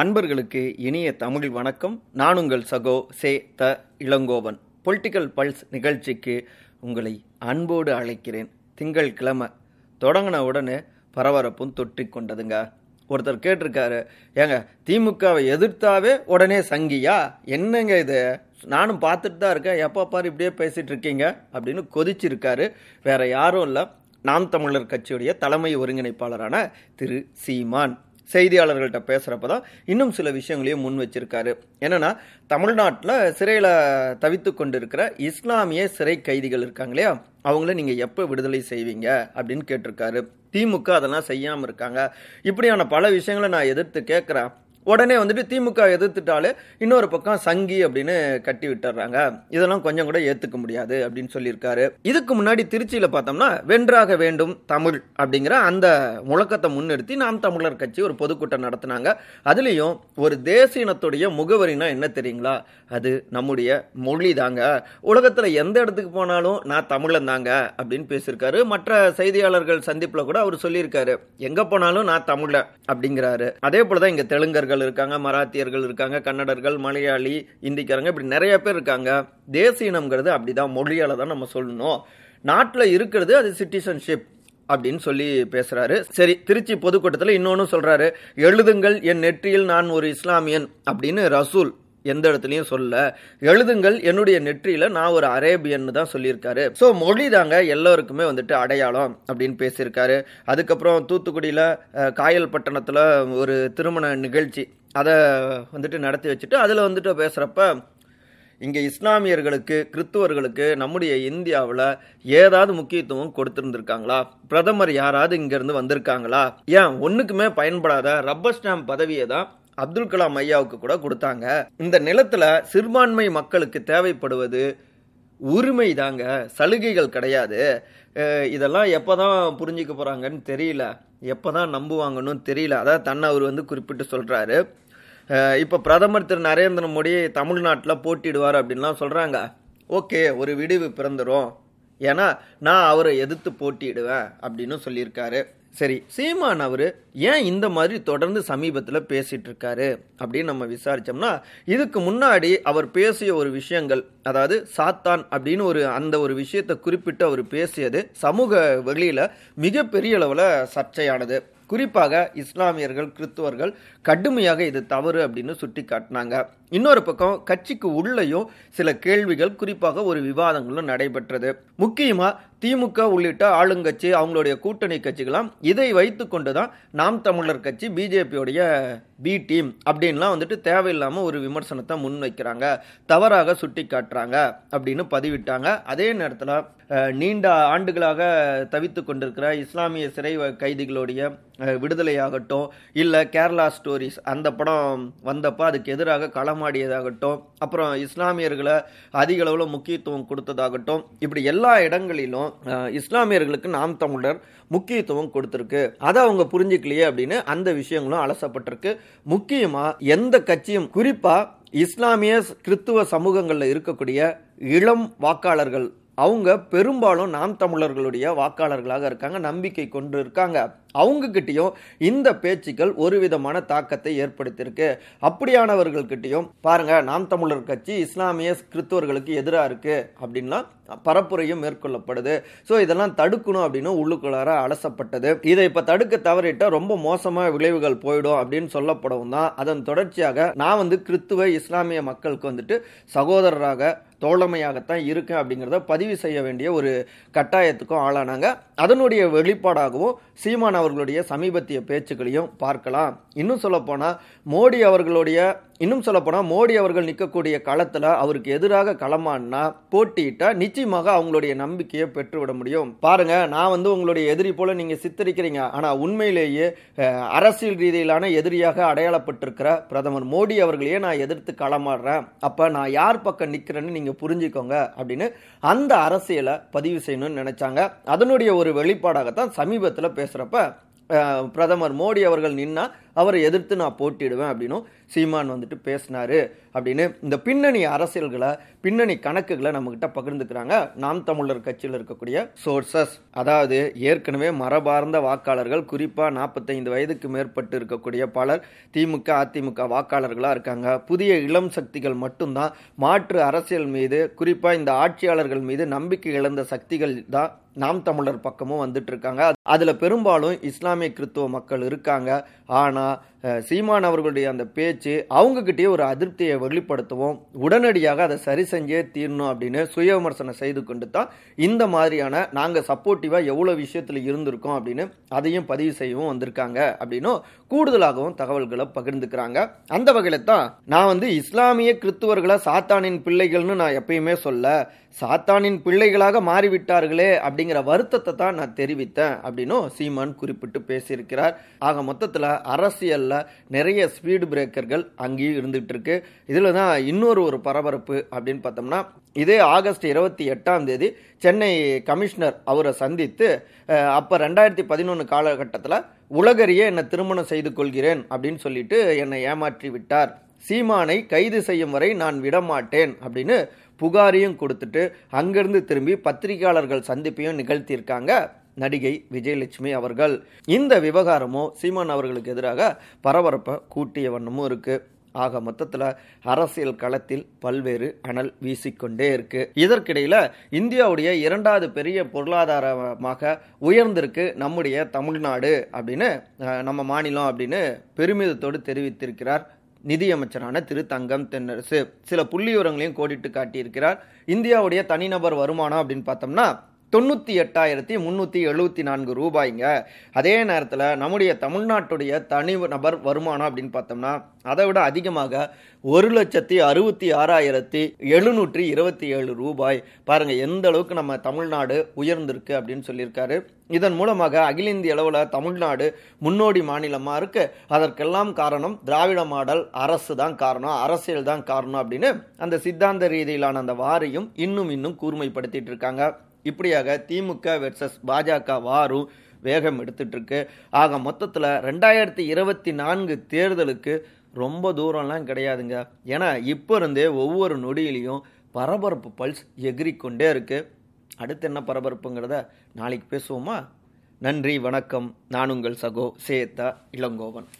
அன்பர்களுக்கு இனிய தமிழ் வணக்கம். நான் உங்கள் சகோ சே த இளங்கோவன். பொலிட்டிக்கல் பல்ஸ் நிகழ்ச்சிக்கு உங்களை அன்போடு அழைக்கிறேன். திங்கள் கிழமை தொடங்கின உடனே பரபரப்பும் தொற்றி கொண்டதுங்க. ஒருத்தர் கேட்டிருக்காரு ஏங்க திமுகவை எதிர்த்தாவே உடனே சங்கியா? என்னங்க இது? நானும் பார்த்துட்டு தான் இருக்கேன். எப்போ பாரு இப்படியே பேசிகிட்டு இருக்கீங்க. அப்படின்னு கொதிச்சிருக்காரு. வேற யாரும் இல்லை. நாம் தமிழர் கட்சியுடைய தலைமை ஒருங்கிணைப்பாளரான திரு சீமான். செய்தியாளர்கள்ட்ட பேசுகிறப்ப தான் இன்னும் சில விஷயங்களையும் முன் வச்சிருக்காரு. என்னன்னா தமிழ்நாட்டில் சிறையில் தவித்து கொண்டிருக்கிற இஸ்லாமிய சிறை கைதிகள் இருக்காங்க இல்லையா? அவங்கள நீங்கள் எப்போ விடுதலை செய்வீங்க? அப்படின்னு கேட்டிருக்காரு. திமுக அதெல்லாம் செய்யாமல் இருக்காங்க. இப்படியான பல விஷயங்களை நான் எதிர்த்து கேட்குறேன் உடனே வந்துட்டு திமுக எதிர்த்துட்டாலே இன்னொரு பக்கம் சங்கி அப்படின்னு கட்டி விட்டுறாங்க. இதெல்லாம் கொஞ்சம் கூட ஏத்துக்க முடியாது அப்படின்னு சொல்லியிருக்காரு. இதுக்கு முன்னாடி திருச்சியில பார்த்தோம்னா வென்றாக வேண்டும் தமிழ் அப்படிங்கிற அந்த முழக்கத்தை முன்னிறுத்தி நாம் தமிழர் கட்சி ஒரு பொதுக்கூட்டம் நடத்தினாங்க. அதுலேயும் ஒரு தேசிய இனத்துடைய முகவரினா என்ன தெரியுங்களா? அது நம்முடைய மொழி தாங்க. உலகத்துல எந்த இடத்துக்கு போனாலும் நான் தமிழன் தாங்க அப்படின்னு பேசியிருக்காரு. மற்ற செய்தியாளர்கள் சந்திப்புல கூட அவர் சொல்லியிருக்காரு. எங்க போனாலும் நான் தமிழன் அப்படிங்கிறாரு. அதே போலதான் இங்க தெலுங்கர்கள் இருக்காங்க மராத்தியர்கள் இருக்காங்க கன்னடர்கள் மலையாளி இந்திக்காரங்க இப்படி நிறைய பேர் இருக்காங்க. தேசிய இனம்ங்கிறது அப்படிதான் மொழியால தான் நம்ம சொல்லணும். நாட்டில் இருக்கிறது அது சிட்டிசன்ஷிப் அப்படின்னு சொல்லி பேசுறாரு. சரி திருச்சி பொதுக்கூட்டத்தில் இன்னொன்னு சொல்றாரு. எழுதுங்கள் என் நெற்றியில் நான் ஒரு இஸ்லாமியன் அப்படின்னு ரசூல் எந்த இடத்துலையும் சொல்ல. எழுதுங்கள் என்னுடைய நெற்றியில நான் ஒரு அரேபியன் தான் சொல்லியிருக்காரு. ஸோ மொழி தாங்க எல்லோருக்குமே வந்துட்டு அடையாளம் அப்படின்னு பேசியிருக்காரு. அதுக்கப்புறம் தூத்துக்குடியில் காயல் பட்டணத்தில் ஒரு திருமண நிகழ்ச்சி. அதை வந்துட்டு நடத்தி வச்சுட்டு அதில் வந்துட்டு பேசுகிறப்ப இங்கே இஸ்லாமியர்களுக்கு கிறித்துவர்களுக்கு நம்முடைய இந்தியாவில் ஏதாவது முக்கியத்துவம் கொடுத்துருந்துருக்காங்களா? பிரதமர் யாராவது இங்கேருந்து வந்திருக்காங்களா? ஏன் ஒன்றுக்குமே பயன்படாத ரப்பர் ஸ்டாம்ப் பதவியை தான் அப்துல் கலாம் ஐயாவுக்கு கூட கொடுத்தாங்க. இந்த நிலத்துல சிறுபான்மை மக்களுக்கு தேவைப்படுவது உரிமை தாங்க சலுகைகள் கிடையாது. இதெல்லாம் எப்போதான் புரிஞ்சிக்க போகிறாங்கன்னு தெரியல. எப்போதான் நம்புவாங்கன்னு தெரியல. அதான் தன்னை அவர் வந்து குறிப்பிட்டு சொல்கிறாரு இப்போ பிரதமர் திரு நரேந்திர மோடி தமிழ்நாட்டில் போட்டிடுவார் அப்படின்லாம் சொல்கிறாங்க ஓகே ஒரு விடிவு பிறந்துடும் ஏன்னா நான் அவரை எதிர்த்து போட்டியிடுவேன் அப்படின்னு சொல்லியிருக்காரு. சரி சீமான் அவர் ஏன் இந்த மாதிரி தொடர்ந்து சமீபத்தில் பேசிகிட்டு இருக்காரு அப்படின்னு நம்ம விசாரித்தோம்னா இதுக்கு முன்னாடி அவர் பேசிய ஒரு விஷயங்கள் அதாவது சாத்தான் அப்படின்னு ஒரு அந்த ஒரு விஷயத்தை குறிப்பிட்டு அவர் பேசியது சமூக வெளியில் மிகப்பெரிய அளவில் சர்ச்சையானது. குறிப்பாக இஸ்லாமியர்கள் கிறிஸ்துவர்கள் கடுமையாக இது தவறு அப்படின்னு சுட்டி காட்டினாங்க இன்னொரு பக்கம் கட்சிக்கு உள்ளேயும் சில கேள்விகள் குறிப்பாக ஒரு விவாதங்களும் நடைபெற்றது. முக்கியமா திமுக உள்ளிட்ட ஆளுங்கட்சி அவங்களுடைய கூட்டணி கட்சிகளாம் இதை வைத்து கொண்டு தான் நாம் தமிழர் கட்சி பிஜேபியோடைய பி டீம் அப்படின்லாம் வந்துட்டு தேவையில்லாமல் ஒரு விமர்சனத்தை முன்வைக்கிறாங்க. தவறாக சுட்டி காட்டுறாங்க அப்படின்னு பதிவிட்டாங்க. அதே நேரத்தில் நீண்ட ஆண்டுகளாக தவித்து கொண்டிருக்கிற இஸ்லாமிய சிறை கைதிகளுடைய விடுதலையாகட்டும் இல்லை கேரளா ஸ்டோரிஸ் அந்த படம் வந்தப்போ அதுக்கு எதிராக களமாடியதாகட்டும் அப்புறம் இஸ்லாமியர்களை அதிக அளவில் முக்கியத்துவம் கொடுத்ததாகட்டும் இப்படி எல்லா இடங்களிலும் இஸ்லாமியர்களுக்கு நாம் தமிழர் முக்கியத்துவம் கொடுத்துருக்கு. அதை அவங்க புரிஞ்சுக்கலையே அப்படின்னு அந்த விஷயங்களும் அலசப்பட்டிருக்கு. முக்கியமாக எந்த கட்சியும் குறிப்பாக இஸ்லாமிய கிறித்துவ சமூகங்களில் இருக்கக்கூடிய இளம் வாக்காளர்கள் அவங்க பெரும்பாலும் நாம் தமிழர்களுடைய வாக்காளர்களாக இருக்காங்க நம்பிக்கை கொண்டு இருக்காங்க. அவங்கக்கிட்டேயும் இந்த பேச்சுக்கள் ஒரு விதமான தாக்கத்தை ஏற்படுத்தியிருக்கு. அப்படியானவர்கள்கிட்டையும் பாருங்க நாம் தமிழர் கட்சி இஸ்லாமிய கிறிஸ்தவர்களுக்கு எதிராக இருக்கு அப்படின்னா பரப்புரையும் மேற்கொள்ளப்படுது. ஸோ இதெல்லாம் தடுக்கணும் அப்படின்னு உள்ளுக்குள்ளார அலசப்பட்டது. இதை இப்போ தடுக்க தவறிட்டால் ரொம்ப மோசமாக விளைவுகள் போயிடும் அப்படின்னு சொல்லப்படவும் தான். அதன் தொடர்ச்சியாக நான் வந்து கிறித்துவ இஸ்லாமிய மக்களுக்கு வந்துட்டு சகோதரராக தோழமையாகத்தான் இருக்கேன் அப்படிங்கிறத பதிவு செய்ய வேண்டிய ஒரு கட்டாயத்துக்கும் ஆளானாங்க. அதனுடைய வெளிப்பாடாகவும் சீமான் அவர்களுடைய சமீபத்திய பேச்சுக்களையும் பார்க்கலாம். இன்னும் சொல்லப்போனால் மோடி அவர்களுடைய இன்னும் சொல்லப்போனால் மோடி அவர்கள் நிற்கக்கூடிய காலத்தில் அவருக்கு எதிராக களமானா போட்டியிட்டா நிச்சயமாக அவங்களுடைய நம்பிக்கையை பெற்றுவிட முடியும். பாருங்க நான் வந்து உங்களுடைய எதிரி போல நீங்க சித்தரிக்கிறீங்க. ஆனா உண்மையிலேயே அரசியல் ரீதியிலான எதிரியாக அடையாளப்பட்டிருக்கிற பிரதமர் மோடி அவர்களையே நான் எதிர்த்து களமாடுறேன். அப்ப நான் யார் பக்கம் நிற்கிறேன்னு நீங்க புரிஞ்சுக்கோங்க அப்படின்னு அந்த அரசியலை பதிவு செய்யணும்னு நினைச்சாங்க. அதனுடைய ஒரு வெளிப்பாடாகத்தான் சமீபத்தில் பேசுறப்ப பிரதமர் மோடி அவர்கள் நின்னா அவரை எதிர்த்து நான் போட்டிடுவேன் அப்படின்னும் சீமான் வந்துட்டு பேசினாரு அப்படின்னு. இந்த பின்னணி அரசியல்களை பின்னணி கணக்குகளை நம்மக்கிட்ட பகிர்ந்துக்கிறாங்க. நாம் தமிழர் கட்சியில் இருக்கக்கூடிய சோர்சஸ் அதாவது ஏற்கனவே மரபார்ந்த வாக்காளர்கள் குறிப்பாக நாற்பத்தைந்து வயதுக்கு மேற்பட்டு இருக்கக்கூடிய பலர் திமுக அதிமுக வாக்காளர்களாக இருக்காங்க. புதிய இளம் சக்திகள் மட்டும்தான் மாற்று அரசியல் மீது குறிப்பாக இந்த ஆட்சியாளர்கள் மீது நம்பிக்கை இழந்த சக்திகள் தான் நாம் தமிழர் பக்கமும் வந்துட்டு இருக்காங்க. அதில் பெரும்பாலும் இஸ்லாமிய கிறித்துவ மக்கள் இருக்காங்க. ஆனால் uh, சீமான் அவர்களுடைய அந்த பேச்சு அவங்கக்கிட்டேயே ஒரு அதிருப்தியை வெளிப்படுத்தவும். உடனடியாக அதை சரி செஞ்சே தீரணும் அப்படின்னு சுய விமர்சனம் செய்து கொண்டு தான் இந்த மாதிரியான நாங்கள் சப்போர்ட்டிவாக எவ்வளோ விஷயத்தில் இருந்திருக்கோம் அப்படின்னு அதையும் பதிவு செய்யவும் வந்திருக்காங்க அப்படின்னும் கூடுதலாகவும் தகவல்களை பகிர்ந்துக்கிறாங்க. அந்த வகையில் தான் நான் வந்து இஸ்லாமிய கிறித்துவர்களை சாத்தானின் பிள்ளைகள்னு நான் எப்பயுமே சொல்ல சாத்தானின் பிள்ளைகளாக மாறிவிட்டார்களே அப்படிங்கிற வருத்தத்தை தான் நான் தெரிவித்தேன் அப்படின்னும் சீமான் குறிப்பிட்டு பேசியிருக்கிறார். ஆக மொத்தத்தில் அரசியலில் நிறைய ஸ்பீடு பிரேக்கர்கள் அங்கேயும் இருந்துகிட்டு இருக்கு இதில் தான் இன்னொரு ஒரு பரபரப்பு அப்படின்னு பார்த்தோம்னா இதே ஆகஸ்ட் இருபத்தி எட்டாம் தேதி சென்னை கமிஷனர் அவரை சந்தித்து அப்போ ரெண்டாயிரத்தி பதினொன்று காலகட்டத்தில் உலகறிய என்னை திருமணம் செய்து கொள்கிறேன் அப்படின்னு சொல்லிட்டு என்னை ஏமாற்றி விட்டார். சீமானை கைது செய்யும் வரை நான் விடமாட்டேன் அப்படின்னு புகாரையும் கொடுத்துட்டு அங்கிருந்து திரும்பி பத்திரிகையாளர்கள் சந்திப்பையும் நிகழ்த்தியிருக்காங்க. நடிகை விஜயலட்சுமி அவர்கள். இந்த விவகாரமும் சீமான் அவர்களுக்கு எதிராக பரபரப்பை கூட்டிய வண்ணமும் இருக்கு. ஆக மொத்தத்தில் அரசியல் களத்தில் பல்வேறு அனல் வீசிக்கொண்டே இருக்கு. இதற்கிடையில் இந்தியாவுடைய இரண்டாவது பெரிய பொருளாதாரமாக உயர்ந்திருக்கு நம்முடைய தமிழ்நாடு அப்படின்னு நம்ம மாநிலம் அப்படின்னு பெருமிதத்தோடு தெரிவித்திருக்கிறார் நிதியமைச்சரான திரு தங்கம் தென்னரசு. சில புள்ளிவிவரங்களையும் கோடிட்டு காட்டியிருக்கிறார். இந்தியாவுடைய தனிநபர் வருமானம் அப்படின்னு பார்த்தோம்னா தொண்ணூற்றி எட்டாயிரத்தி முந்நூற்றி எழுபத்தி நான்கு ரூபாய்ங்க. அதே நேரத்தில் நம்முடைய தமிழ்நாட்டுடைய தனி நபர் வருமானம் அப்படின்னு பார்த்தோம்னா அதை விட அதிகமாக ஒரு லட்சத்தி அறுபத்தி ஆறாயிரத்தி எழுநூற்றி இருபத்தி ஏழு ரூபாய். பாருங்கள் எந்த அளவுக்கு நம்ம தமிழ்நாடு உயர்ந்திருக்கு அப்படின்னு சொல்லியிருக்காரு. இதன் மூலமாக அகில இந்திய அளவில் தமிழ்நாடு முன்னோடி மாநிலமாக இருக்கு. அதற்கெல்லாம் காரணம் திராவிட மாடல் அரசு தான் காரணம் அரசியல் தான் காரணம் அப்படின்னு அந்த சித்தாந்த ரீதியிலான அந்த வாரியும் இன்னும் இன்னும் கூர்மைப்படுத்திட்டு இருக்காங்க. இப்படியாக திமுக வெர்சஸ் பாஜக வாரும் வேகம் எடுத்துட்டு இருக்கு ஆக மொத்தத்தில் ரெண்டாயிரத்தி இருபத்தி நான்கு தேர்தலுக்கு ரொம்ப தூரம்லாம் கிடையாதுங்க. ஏன்னா இப்போ இருந்தே ஒவ்வொரு நொடியிலையும் பரபரப்பு பல்ஸ் எகிரிக்கொண்டே இருக்கு. அடுத்து என்ன பரபரப்புங்கிறத நாளைக்கு பேசுவோமா? நன்றி வணக்கம். நான் உங்கள் சகோ சேத்தா இளங்கோவன்.